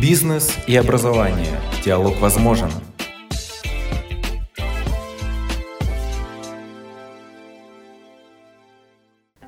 Бизнес и образование. Диалог возможен.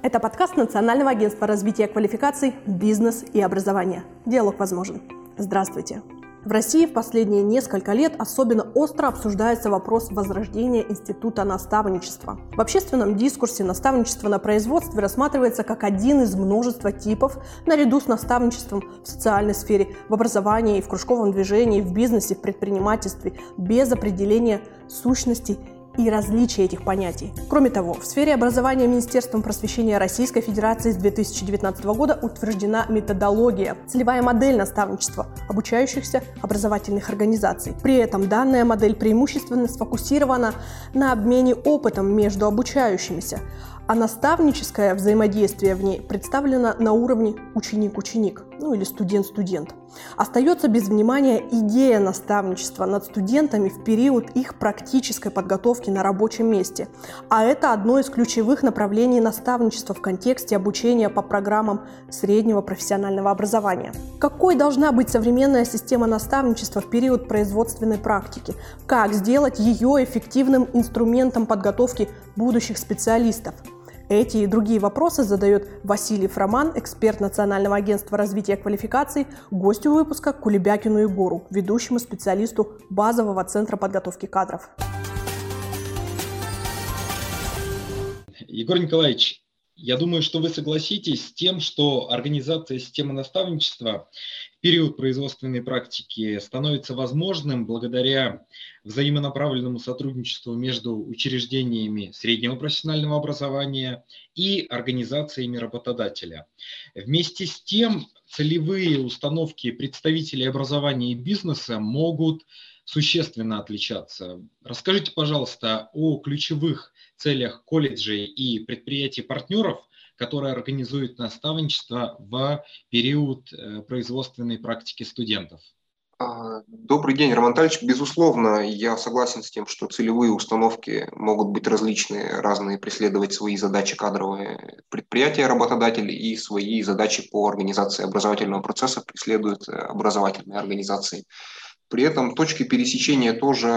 Это подкаст Национального агентства развития квалификаций «Бизнес и образование». Диалог возможен. Здравствуйте. В России в последние несколько лет особенно остро обсуждается вопрос возрождения института наставничества. В общественном дискурсе наставничество на производстве рассматривается как один из множества типов, наряду с наставничеством в социальной сфере, в образовании, в кружковом движении, в бизнесе, в предпринимательстве, без определения сущности и различия этих понятий. Кроме того, в сфере образования Министерством просвещения Российской Федерации с 2019 года утверждена методология, целевая модель наставничества обучающихся образовательных организаций. При этом данная модель преимущественно сфокусирована на обмене опытом между обучающимися, а наставническое взаимодействие в ней представлено на уровне ученик-ученик, ну или студент-студент. Остается без внимания идея наставничества над студентами в период их практической подготовки на рабочем месте. А это одно из ключевых направлений наставничества в контексте обучения по программам среднего профессионального образования. Какой должна быть современная система наставничества в период производственной практики? Как сделать ее эффективным инструментом подготовки будущих специалистов? Эти и другие вопросы задает Василий Фроман, эксперт Национального агентства развития квалификаций, гостю выпуска Кулебякину Егору, ведущему специалисту базового центра подготовки кадров. Егор Николаевич, я думаю, что вы согласитесь с тем, что организация системы наставничества период производственной практики становится возможным благодаря взаимонаправленному сотрудничеству между учреждениями среднего профессионального образования и организациями работодателя. Вместе с тем, целевые установки представителей образования и бизнеса могут существенно отличаться. Расскажите, пожалуйста, о ключевых целях колледжей и предприятий-партнеров – которая организует наставничество в период э, производственной практики студентов. А, добрый день, Роман Витальевич. Безусловно, я согласен с тем, что целевые установки могут быть различные, разные, преследовать свои задачи кадровые предприятия, работодатели и свои задачи по организации образовательного процесса преследуют э, образовательные организации. При этом точки пересечения тоже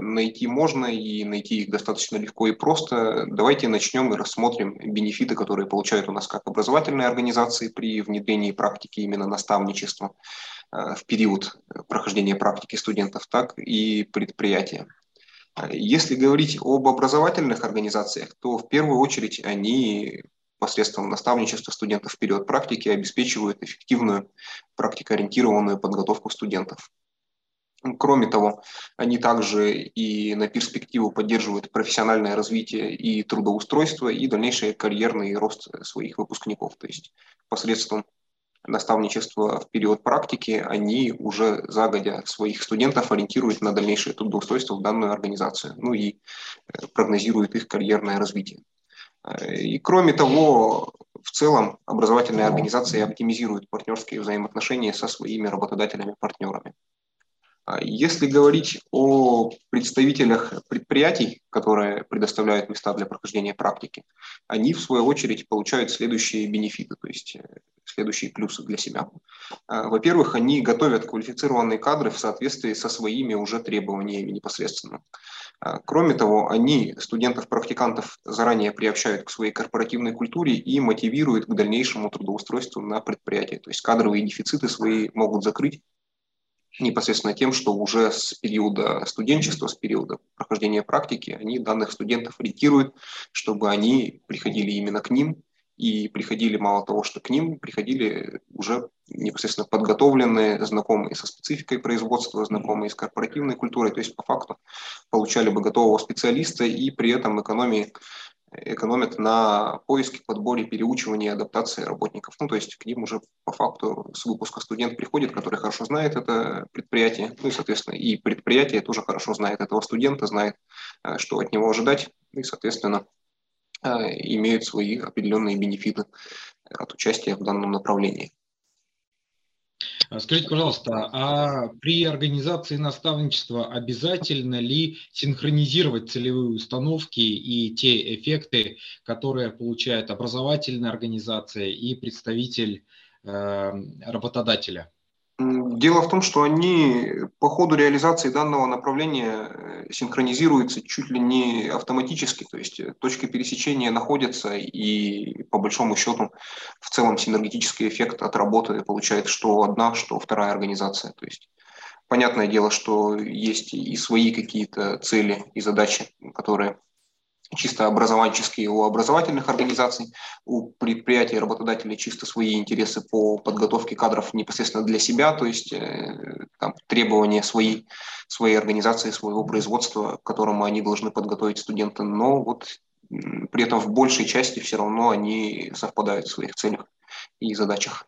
найти можно, и найти их достаточно легко и просто. Давайте начнем и рассмотрим бенефиты, которые получают у нас как образовательные организации при внедрении практики именно наставничества э, в период прохождения практики студентов, так и предприятия. Если говорить об образовательных организациях, то в первую очередь они посредством наставничества студентов в период практики обеспечивают эффективную практикоориентированную подготовку студентов. Кроме того, они также и на перспективу поддерживают профессиональное развитие и трудоустройство, и дальнейший карьерный рост своих выпускников. То есть посредством наставничества в период практики они уже загодя своих студентов ориентируют на дальнейшее трудоустройство в данную организацию, ну и э, прогнозируют их карьерное развитие. И кроме того, в целом образовательные организации оптимизируют партнерские взаимоотношения со своими работодателями-партнерами. А если говорить о представителях предприятий, которые предоставляют места для прохождения практики, они, в свою очередь, получают следующие бенефиты, то есть э, следующие плюсы для себя. А, во-первых, они готовят квалифицированные кадры в соответствии со своими уже требованиями непосредственно. А, кроме того, они студентов-практикантов заранее приобщают к своей корпоративной культуре и мотивируют к дальнейшему трудоустройству на предприятии. То есть кадровые дефициты свои могут закрыть непосредственно тем, что уже с периода студенчества, с периода прохождения практики, они данных студентов ориентируют, чтобы они приходили именно к ним, и приходили мало того, что к ним, приходили уже непосредственно подготовленные, знакомые со спецификой производства, знакомые с корпоративной культурой, то есть по факту получали бы готового специалиста и при этом экономии экономят на поиске, подборе, переучивании, адаптации работников. Ну, то есть к ним уже по факту с выпуска студент приходит, который хорошо знает это предприятие, ну и, соответственно, и предприятие тоже хорошо знает этого студента, знает, э, что от него ожидать, и, соответственно, э, имеют свои определенные бенефиты от участия в данном направлении. А скажите, пожалуйста, а при организации наставничества обязательно ли синхронизировать целевые установки и те эффекты, которые получает образовательная организация и представитель э, работодателя? Дело в том, что они по ходу реализации данного направления э, синхронизируются чуть ли не автоматически, то есть э, точки пересечения находятся, и по большому счету в целом синергетический эффект от работы получает что одна, что вторая организация. То есть понятное дело, что есть и свои какие-то цели и задачи, которые чисто образовательские у образовательных организаций, у предприятий работодателей чисто свои интересы по подготовке кадров непосредственно для себя, то есть э, там, требования свои, своей организации, своего производства, к которому они должны подготовить студента, но вот при этом в большей части все равно они совпадают в своих целях и задачах.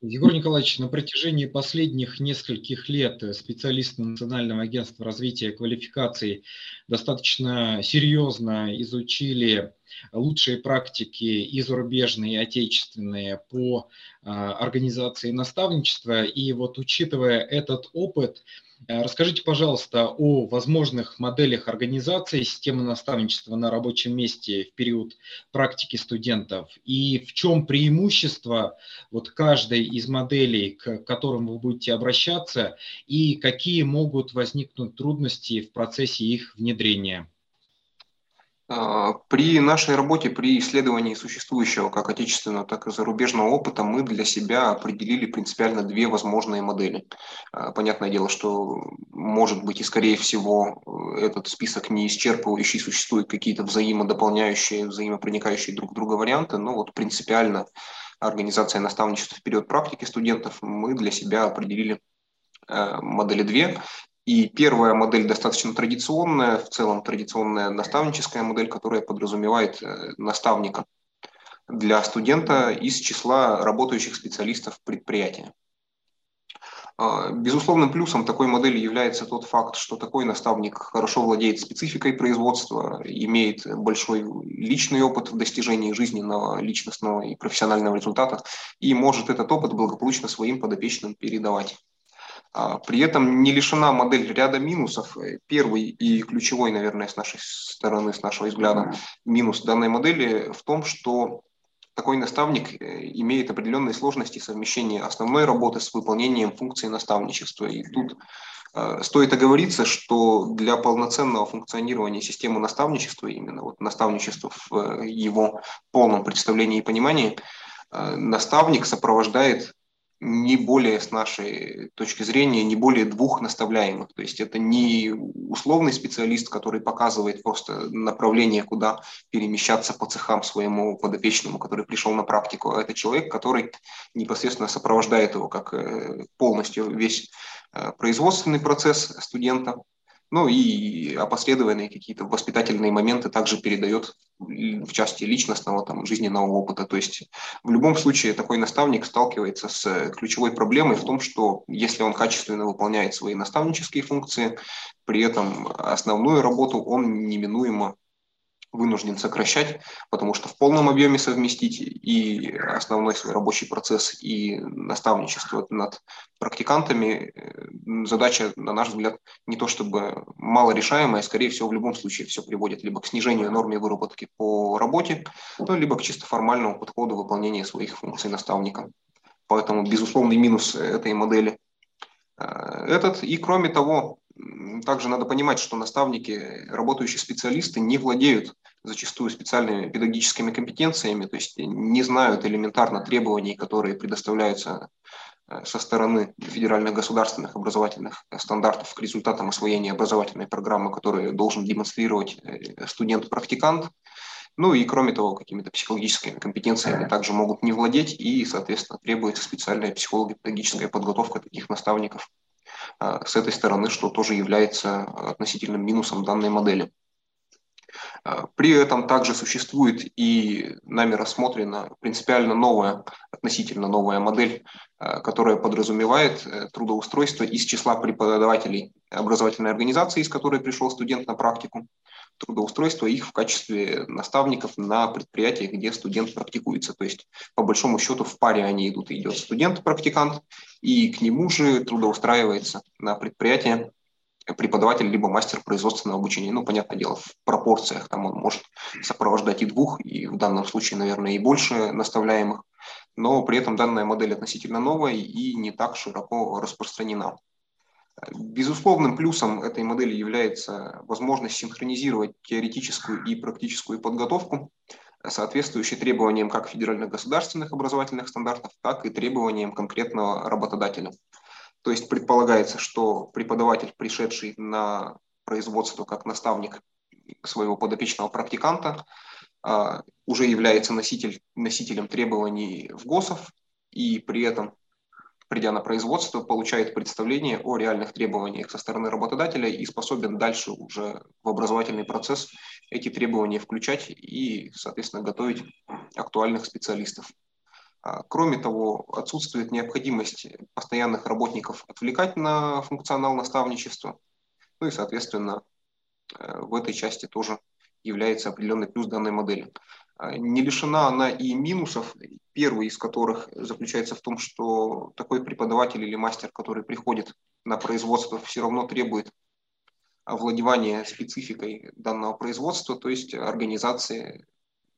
Егор Николаевич, на протяжении последних нескольких лет специалисты Национального агентства развития квалификаций достаточно серьезно изучили лучшие практики и зарубежные, и отечественные по а, организации наставничества. И вот учитывая этот опыт, Э, расскажите, пожалуйста, о возможных моделях организации системы наставничества на рабочем месте в период практики студентов и в чем преимущество вот каждой из моделей, к которым вы будете обращаться, и какие могут возникнуть трудности в процессе их внедрения. А, при нашей работе, при исследовании существующего как отечественного, так и зарубежного опыта мы для себя определили принципиально две возможные модели. А, понятное дело, что может быть и скорее всего этот список не исчерпывающий, существуют какие-то взаимодополняющие, взаимопроникающие друг друга варианты, но вот принципиально организация наставничества в период практики студентов мы для себя определили э, модели две. И первая модель достаточно традиционная, в целом традиционная наставническая модель, которая подразумевает э, наставника для студента из числа работающих специалистов предприятия. А, безусловным плюсом такой модели является тот факт, что такой наставник хорошо владеет спецификой производства, имеет большой личный опыт в достижении жизненного, личностного и профессионального результата и может этот опыт благополучно своим подопечным передавать. А, при этом не лишена модель ряда минусов. Первый и ключевой, наверное, с нашей стороны, с нашего взгляда, минус данной модели в том, что такой наставник э, имеет определенные сложности совмещения основной работы с выполнением функции наставничества. И тут э, стоит оговориться, что для полноценного функционирования системы наставничества, именно вот наставничества в э, его полном представлении и понимании, наставник сопровождает не более, с нашей точки зрения, не более двух наставляемых. То есть это не условный специалист, который показывает просто направление, куда перемещаться по цехам своему подопечному, который пришел на практику, а это человек, который непосредственно сопровождает его как э, полностью весь э, производственный процесс студента, ну и опосредованные какие-то воспитательные моменты также передает в части личностного, там, жизненного опыта. То есть в любом случае такой наставник сталкивается с ключевой проблемой в том, что если он качественно выполняет свои наставнические функции, при этом основную работу он неминуемо вынужден сокращать, потому что в полном объеме совместить и основной свой рабочий процесс, и наставничество над практикантами э, задача, на наш взгляд, не то чтобы мало решаемая, скорее всего, в любом случае все приводит либо к снижению нормы выработки по работе, ну, либо к чисто формальному подходу выполнения своих функций наставника. Поэтому безусловный минус этой модели э, этот. И кроме того, также надо понимать, что наставники, работающие специалисты не владеют зачастую специальными педагогическими компетенциями, то есть не знают элементарно требований, которые предоставляются со стороны федеральных государственных образовательных стандартов к результатам освоения образовательной программы, которую должен демонстрировать э, студент-практикант. Ну и кроме того, какими-то психологическими компетенциями также могут не владеть, и, соответственно, требуется специальная психолого-педагогическая подготовка таких наставников э, с этой стороны, что тоже является относительным минусом данной модели. При этом также существует и нами рассмотрена принципиально новая, относительно новая модель, а, которая подразумевает э, трудоустройство из числа преподавателей образовательной организации, из которой пришел студент на практику, трудоустройство их в качестве наставников на предприятиях, где студент практикуется. То есть, по большому счету, в паре они идут, идет студент-практикант, и к нему же трудоустраивается на предприятие преподаватель, либо мастер производственного обучения. Ну, понятное дело, в пропорциях там он может сопровождать и двух, и в данном случае, наверное, и больше наставляемых. Но при этом данная модель относительно новая и не так широко распространена. Безусловным плюсом этой модели является возможность синхронизировать теоретическую и практическую подготовку, соответствующие требованиям как федеральных государственных образовательных стандартов, так и требованиям конкретного работодателя. То есть предполагается, что преподаватель, пришедший на производство как наставник своего подопечного практиканта, уже является носитель, носителем требований в ГОСов и при этом придя на производство, получает представление о реальных требованиях со стороны работодателя и способен дальше уже в образовательный процесс эти требования включать и, соответственно, готовить актуальных специалистов. А, кроме того, отсутствует необходимость постоянных работников отвлекать на функционал наставничества. Ну и, соответственно, э, в этой части тоже является определенный плюс данной модели. А, не лишена она и минусов, первый из которых заключается в том, что такой преподаватель или мастер, который приходит на производство, все равно требует овладевания спецификой данного производства, то есть организации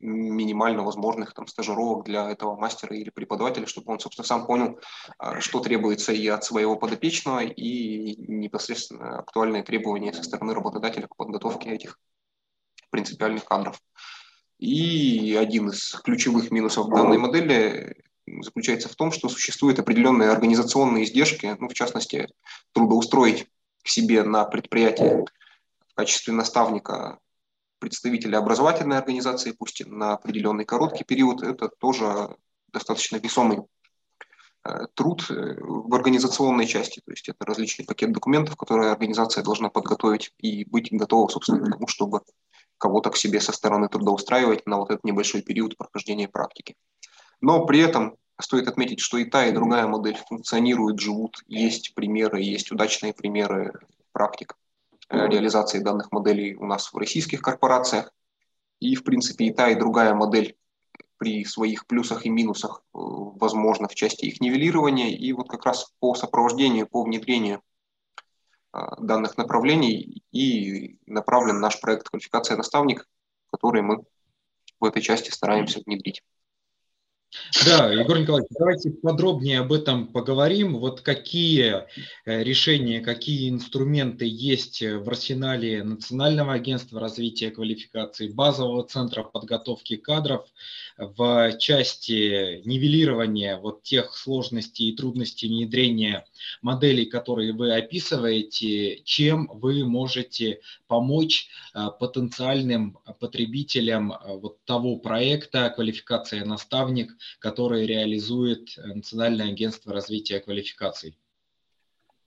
минимально возможных там, стажировок для этого мастера или преподавателя, чтобы он, собственно, сам понял, а, что требуется и от своего подопечного, и непосредственно актуальные требования со стороны работодателя к подготовке этих принципиальных кадров. И один из ключевых минусов данной модели заключается в том, что существуют определенные организационные издержки, ну, в частности, трудоустроить к себе на предприятие в качестве наставника представителя образовательной организации, пусть и на определенный короткий период, это тоже достаточно весомый э, труд э, в организационной части, то есть это различный пакет документов, которые организация должна подготовить и быть готова, собственно, к тому, чтобы кого-то к себе со стороны трудоустраивать на вот этот небольшой период прохождения практики. Но при этом стоит отметить, что и та, и другая модель функционируют, живут, есть примеры, есть удачные примеры практик э, реализации данных моделей у нас в российских корпорациях. И, в принципе, и та, и другая модель при своих плюсах и минусах, э, возможно, в части их нивелирования. И вот как раз по сопровождению, по внедрению данных направлений и направлен наш проект «Квалификация наставник», который мы в этой части стараемся внедрить. Да, Егор Николаевич, давайте подробнее об этом поговорим. Вот какие э, решения, какие инструменты есть в арсенале Национального агентства развития квалификации, базового центра подготовки кадров в части нивелирования вот тех сложностей и трудностей внедрения моделей, которые вы описываете, чем вы можете помочь э, потенциальным потребителям э, вот того проекта «Квалификация наставник», который реализует Национальное агентство развития квалификаций?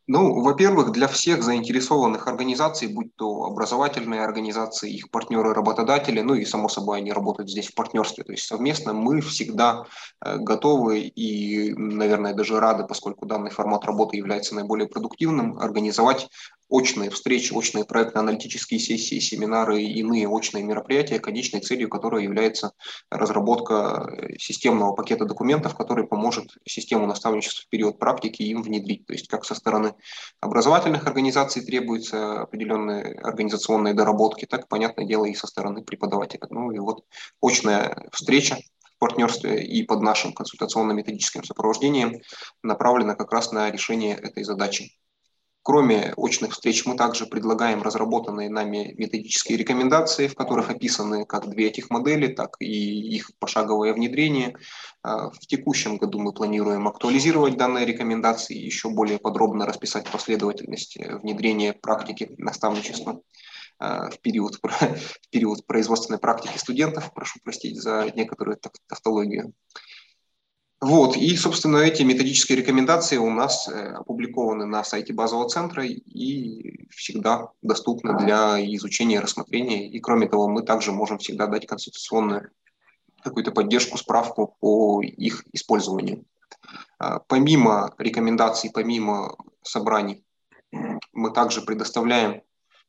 Ну, во-первых, для всех заинтересованных организаций, будь то образовательные организации, их партнеры, работодатели, ну и, само собой, они работают здесь в партнерстве, то есть совместно, мы всегда э, готовы и, наверное, даже рады, поскольку данный формат работы является наиболее продуктивным, организовать очные встречи, очные проектно-аналитические сессии, семинары и иные очные мероприятия, конечной целью которой является разработка э, системного пакета документов, который поможет систему наставничества в период практики им внедрить. То есть как со стороны образовательных организаций требуются определенные организационные доработки, так, понятное дело, и со стороны преподавателя. Ну и вот очная встреча партнерстве и под нашим консультационно-методическим сопровождением направлена как раз на решение этой задачи. Кроме очных встреч, мы также предлагаем разработанные нами методические рекомендации, в которых описаны как две этих модели, так и их пошаговое внедрение. А, в текущем году мы планируем актуализировать данные рекомендации, еще более подробно расписать последовательность внедрения практики наставничества а, в период, в период производственной практики студентов. Прошу простить за некоторую тавтологию. Вот, и, собственно, эти методические рекомендации у нас э, опубликованы на сайте базового центра и всегда доступны для изучения и рассмотрения. И, кроме того, мы также можем всегда дать конституционную какую-то поддержку, справку по их использованию. А, помимо рекомендаций, помимо собраний, мы также предоставляем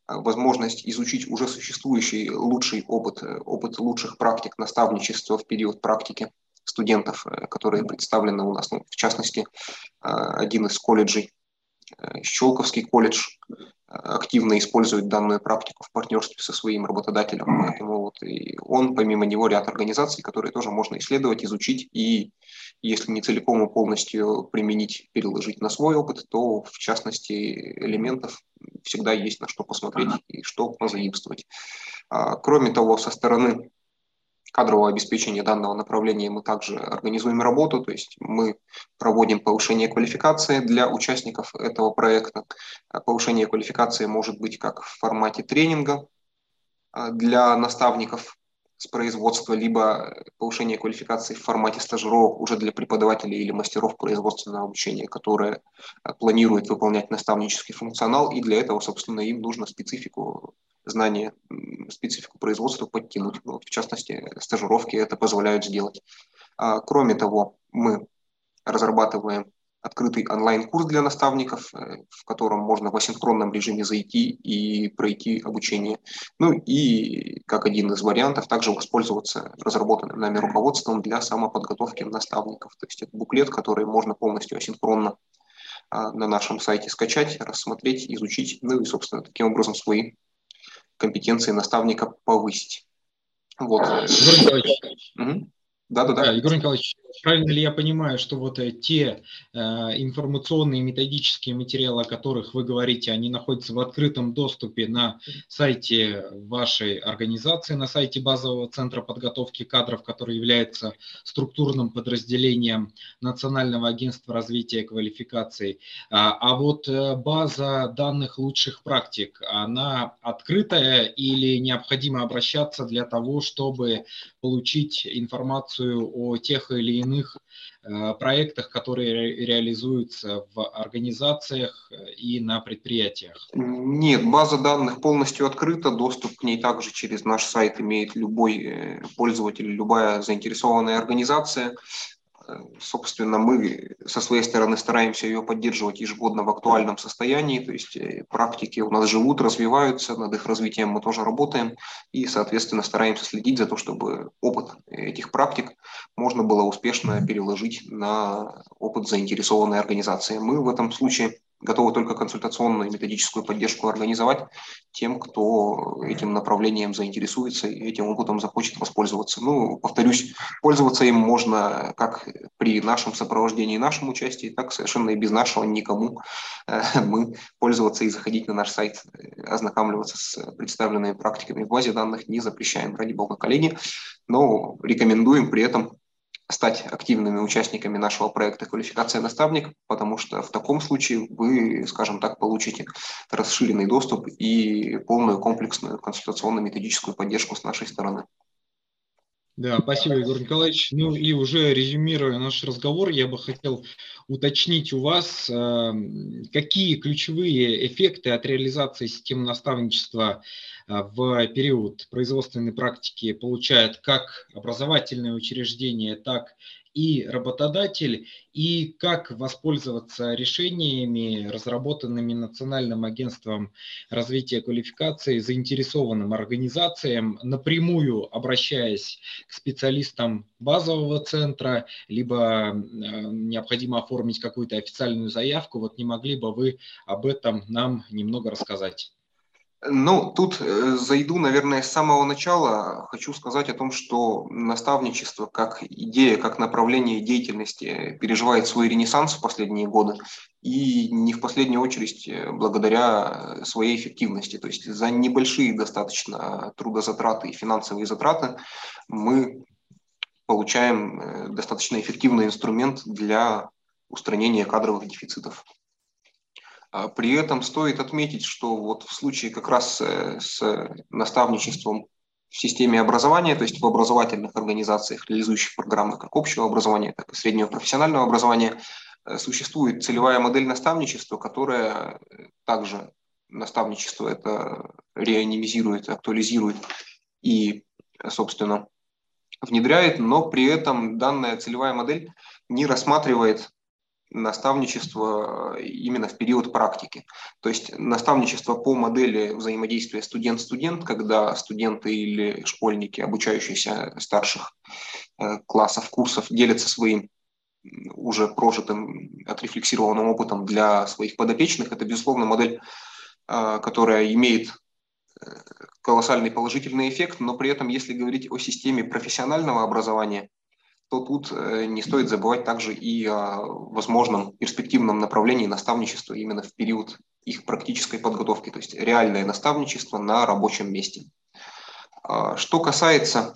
а, возможность изучить уже существующий лучший опыт, э, опыт лучших практик наставничества в период практики студентов, э, которые представлены у нас. Ну, в частности, э, один из колледжей, э, Щелковский колледж, активно использует данную практику в партнерстве со своим работодателем. Поэтому вот и он, помимо него, ряд организаций, которые тоже можно исследовать, изучить и если не целиком и полностью применить, переложить на свой опыт, то в частности элементов всегда есть на что посмотреть и что позаимствовать. А, кроме того, со стороны кадрового обеспечения данного направления мы также организуем работу, то есть мы проводим повышение квалификации для участников этого проекта. А повышение квалификации может быть как в формате тренинга а, для наставников с производства, либо повышение квалификации в формате стажировок уже для преподавателей или мастеров производственного обучения, которые планируют выполнять наставнический функционал, и для этого, собственно, им нужно специфику знания, специфику производства подтянуть. Вот, в частности, стажировки это позволяют сделать. А, кроме того, мы разрабатываем открытый онлайн-курс для наставников, э, в котором можно в асинхронном режиме зайти и пройти обучение. Ну и как один из вариантов также воспользоваться разработанным нами руководством для самоподготовки наставников. То есть это буклет, который можно полностью асинхронно а, на нашем сайте скачать, рассмотреть, изучить, ну и, собственно, таким образом свои компетенции наставника повысить. Вот. Угу. Да, да, да. Егор Николаевич, правильно ли я понимаю, что вот э, те э, информационные методические материалы, о которых вы говорите, они находятся в открытом доступе на сайте вашей организации, на сайте базового центра подготовки кадров, который является структурным подразделением Национального агентства развития квалификаций. А, а вот э, база данных лучших практик, она открытая или необходимо обращаться для того, чтобы получить информацию о тех или иных э, проектах, которые реализуются в организациях э, и на предприятиях? Нет, база данных полностью открыта, доступ к ней также через наш сайт имеет любой э, пользователь, любая заинтересованная организация. Собственно, мы со своей стороны стараемся ее поддерживать ежегодно в актуальном состоянии, то есть э, практики у нас живут, развиваются, над их развитием мы тоже работаем и, соответственно, стараемся следить за то, чтобы опыт этих практик можно было успешно переложить на опыт заинтересованной организации. Мы в этом случае готовы только консультационную и методическую поддержку организовать тем, кто этим направлением заинтересуется и этим опытом захочет воспользоваться. Ну, повторюсь, пользоваться им можно как при нашем сопровождении и нашем участии, так совершенно и без нашего никому. Э, мы пользоваться и заходить на наш сайт, ознакомливаться с представленными практиками в базе данных не запрещаем, ради бога, коллеги, но рекомендуем при этом стать активными участниками нашего проекта «Квалификация наставник», потому что в таком случае вы, скажем так, получите расширенный доступ и полную комплексную консультационно-методическую поддержку с нашей стороны. Да, спасибо, Егор Николаевич. Ну и уже резюмируя наш разговор, я бы хотел уточнить у вас, э, какие ключевые эффекты от реализации системы наставничества в период производственной практики получает как образовательное учреждение, так и работодатель, и как воспользоваться решениями, разработанными Национальным агентством развития квалификации, заинтересованным организациям, напрямую обращаясь к специалистам базового центра, либо э, необходимо оформить какую-то официальную заявку. Вот не могли бы вы об этом нам немного рассказать? Ну, тут э, зайду, наверное, с самого начала. Хочу сказать о том, что наставничество как идея, как направление деятельности переживает свой ренессанс в последние годы. И не в последнюю очередь э, благодаря своей эффективности. То есть за небольшие достаточно трудозатраты и финансовые затраты мы получаем э, достаточно эффективный инструмент для устранения кадровых дефицитов. А при этом стоит отметить, что вот в случае как раз э, с наставничеством в системе образования, то есть в образовательных организациях, реализующих программы как общего образования, так и среднего профессионального образования, э, существует целевая модель наставничества, которая э, также наставничество это реанимизирует, актуализирует и, собственно, внедряет, но при этом данная целевая модель не рассматривает наставничество э, именно в период практики. То есть наставничество по модели взаимодействия студент-студент, когда студенты или школьники, обучающиеся старших э, классов, курсов, делятся своим уже прожитым, отрефлексированным опытом для своих подопечных. Это, безусловно, модель, э, которая имеет колоссальный положительный эффект, но при этом, если говорить о системе профессионального образования, то тут не стоит забывать также и о возможном перспективном направлении наставничества именно в период их практической подготовки, то есть реальное наставничество на рабочем месте. А, что касается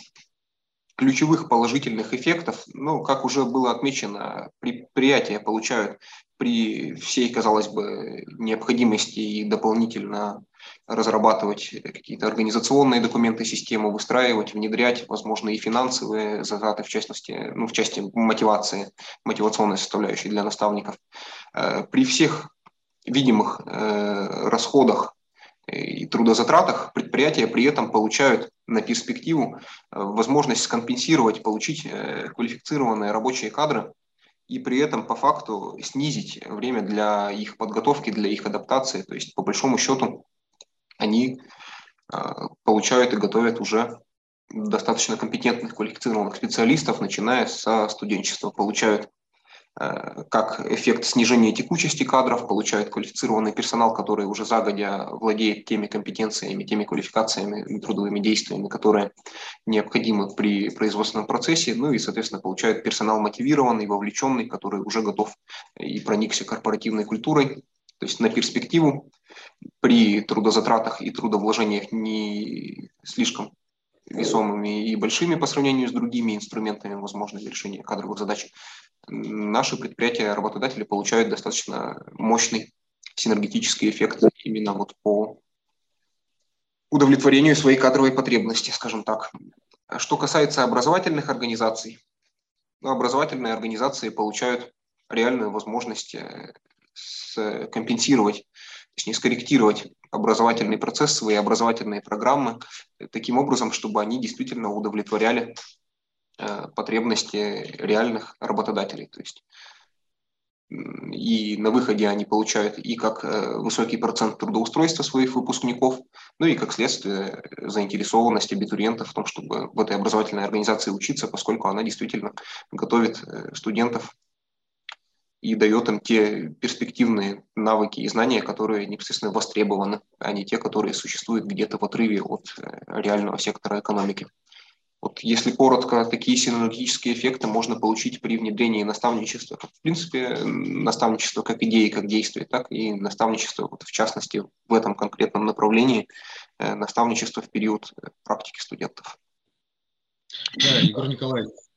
ключевых положительных эффектов, ну, как уже было отмечено, предприятия получают при всей, казалось бы, необходимости и дополнительно разрабатывать какие-то организационные документы, систему выстраивать, внедрять, возможно, и финансовые затраты, в частности, ну, в части мотивации, мотивационной составляющей для наставников. Э, при всех видимых э, расходах и трудозатратах предприятия при этом получают на перспективу э, возможность скомпенсировать, получить э, квалифицированные рабочие кадры и при этом по факту снизить время для их подготовки, для их адаптации. То есть по большому счету они получают и готовят уже достаточно компетентных, квалифицированных специалистов, начиная со студенчества, получают Э, как эффект снижения текучести кадров, получают квалифицированный персонал, который уже загодя владеет теми компетенциями, теми квалификациями, трудовыми действиями, которые необходимы при производственном процессе, ну и, соответственно, получают персонал мотивированный, вовлеченный, который уже готов и проникся корпоративной культурой. То есть на перспективу при трудозатратах и трудовложениях не слишком весомыми и большими по сравнению с другими инструментами, возможно, для решения кадровых задач, наши предприятия, работодатели получают достаточно мощный синергетический эффект именно вот по удовлетворению своей кадровой потребности, скажем так. Что касается образовательных организаций, ну, образовательные организации получают реальную возможность э, компенсировать, точнее скорректировать образовательный процесс, свои образовательные программы таким образом, чтобы они действительно удовлетворяли Э, потребности реальных работодателей. То есть и на выходе они получают и как э, высокий процент трудоустройства своих выпускников, ну и как следствие заинтересованность абитуриентов в том, чтобы в этой образовательной организации учиться, поскольку она действительно готовит э, студентов и дает им те перспективные навыки и знания, которые непосредственно востребованы, а не те, которые существуют где-то в отрыве от реального сектора экономики. Вот если коротко, такие синергетические эффекты можно получить при внедрении наставничества. В принципе, наставничество как идеи, как действие, так и наставничество, вот в частности, в этом конкретном направлении, э, наставничество в период э, практики студентов. Да, Егор Николаевич, Э,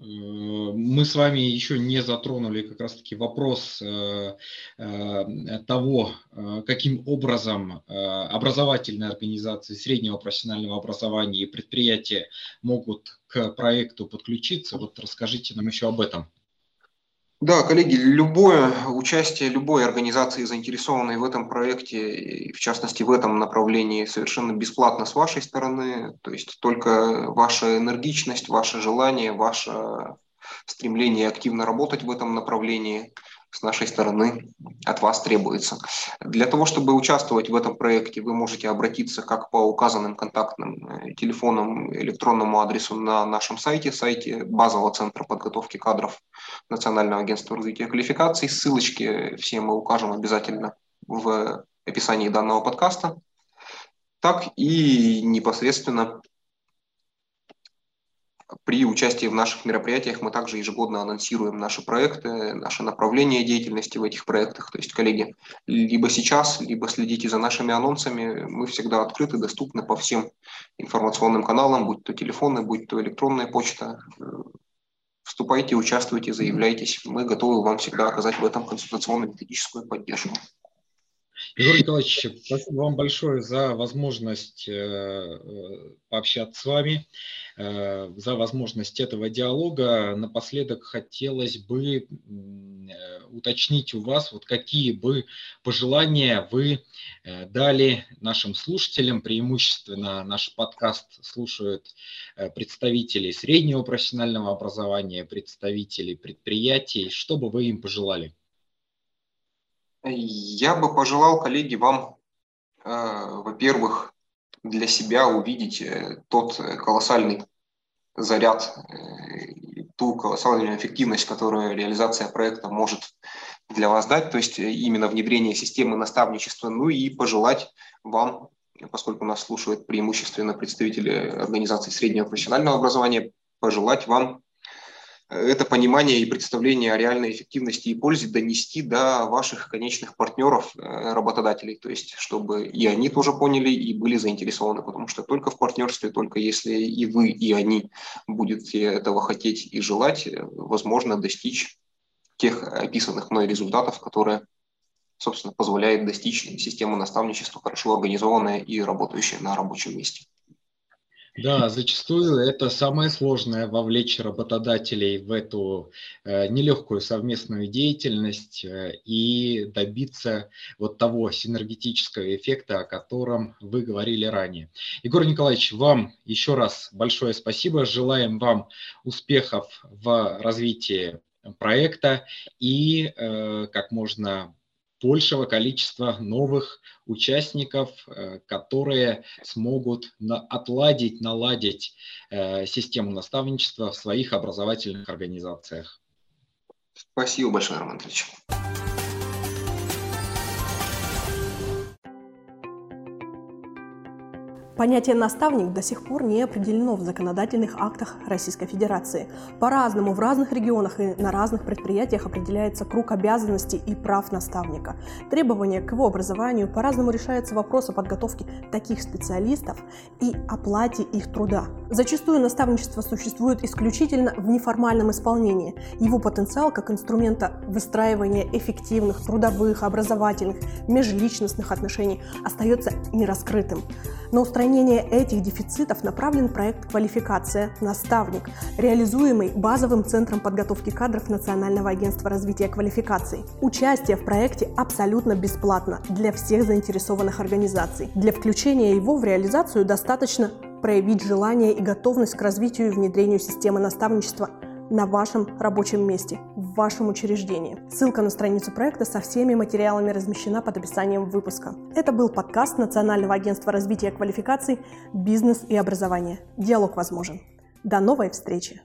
мы с вами еще не затронули как раз-таки вопрос э, э, того, каким образом образовательные организации среднего профессионального образования и предприятия могут к проекту подключиться. Вот расскажите нам еще об этом. Да, коллеги, любое участие любой организации, заинтересованной в этом проекте, в частности в этом направлении, совершенно бесплатно с вашей стороны. То есть только ваша энергичность, ваше желание, ваше стремление активно работать в этом направлении – с нашей стороны от вас требуется. Для того, чтобы участвовать в этом проекте, вы можете обратиться как по указанным контактным э, телефонам, электронному адресу на нашем сайте, сайте базового центра подготовки кадров Национального агентства развития квалификаций. Ссылочки все мы укажем обязательно в описании данного подкаста, так и непосредственно при участии в наших мероприятиях мы также ежегодно анонсируем наши проекты, наше направление деятельности в этих проектах. То есть, коллеги, либо сейчас, либо следите за нашими анонсами. Мы всегда открыты, доступны по всем информационным каналам, будь то телефоны, будь то электронная почта. Вступайте, участвуйте, заявляйтесь. Мы готовы вам всегда оказать в этом консультационно-методическую поддержку. Егор Николаевич, спасибо вам большое за возможность э, э, пообщаться с вами, э, за возможность этого диалога. Напоследок хотелось бы уточнить у вас, вот какие бы пожелания вы дали нашим слушателям, преимущественно наш подкаст слушают представители среднего профессионального образования, представители предприятий, что бы вы им пожелали? Я бы пожелал, коллеги, вам, э, во-первых, для себя увидеть э, тот колоссальный заряд, э, ту колоссальную эффективность, которую реализация проекта может для вас дать, то есть именно внедрение системы наставничества, ну и пожелать вам, поскольку нас слушают преимущественно представители организаций среднего профессионального образования, пожелать вам это понимание и представление о реальной эффективности и пользе донести до ваших конечных партнеров, э, работодателей, то есть чтобы и они тоже поняли и были заинтересованы, потому что только в партнерстве, только если и вы, и они будете этого хотеть и желать, э, возможно достичь тех описанных мной результатов, которые, собственно, позволяет достичь системы наставничества, хорошо организованная и работающая на рабочем месте. Да, зачастую это самое сложное вовлечь работодателей в эту э, нелегкую совместную деятельность э, и добиться вот того синергетического эффекта, о котором вы говорили ранее. Егор Николаевич, вам еще раз большое спасибо. Желаем вам успехов в развитии проекта и э, как можно большего количества новых участников, э, которые смогут отладить, наладить э, систему наставничества в своих образовательных организациях. Спасибо большое, Роман Ильич. Понятие «наставник» до сих пор не определено в законодательных актах Российской Федерации. По-разному в разных регионах и на разных предприятиях определяется круг обязанностей и прав наставника. Требования к его образованию по-разному решается вопрос о подготовке таких специалистов и оплате их труда. Зачастую наставничество существует исключительно в неформальном исполнении. Его потенциал как инструмента выстраивания эффективных трудовых, образовательных, межличностных отношений остается нераскрытым. На устранение этих дефицитов направлен проект «Квалификация. Наставник», реализуемый базовым центром подготовки кадров Национального агентства развития квалификаций. Участие в проекте абсолютно бесплатно для всех заинтересованных организаций. Для включения его в реализацию достаточно проявить желание и готовность к развитию и внедрению системы наставничества на вашем рабочем месте, в вашем учреждении. Ссылка на страницу проекта со всеми материалами размещена под описанием выпуска. Это был подкаст Национального агентства развития квалификаций «Бизнес и образование». Диалог возможен. До новой встречи!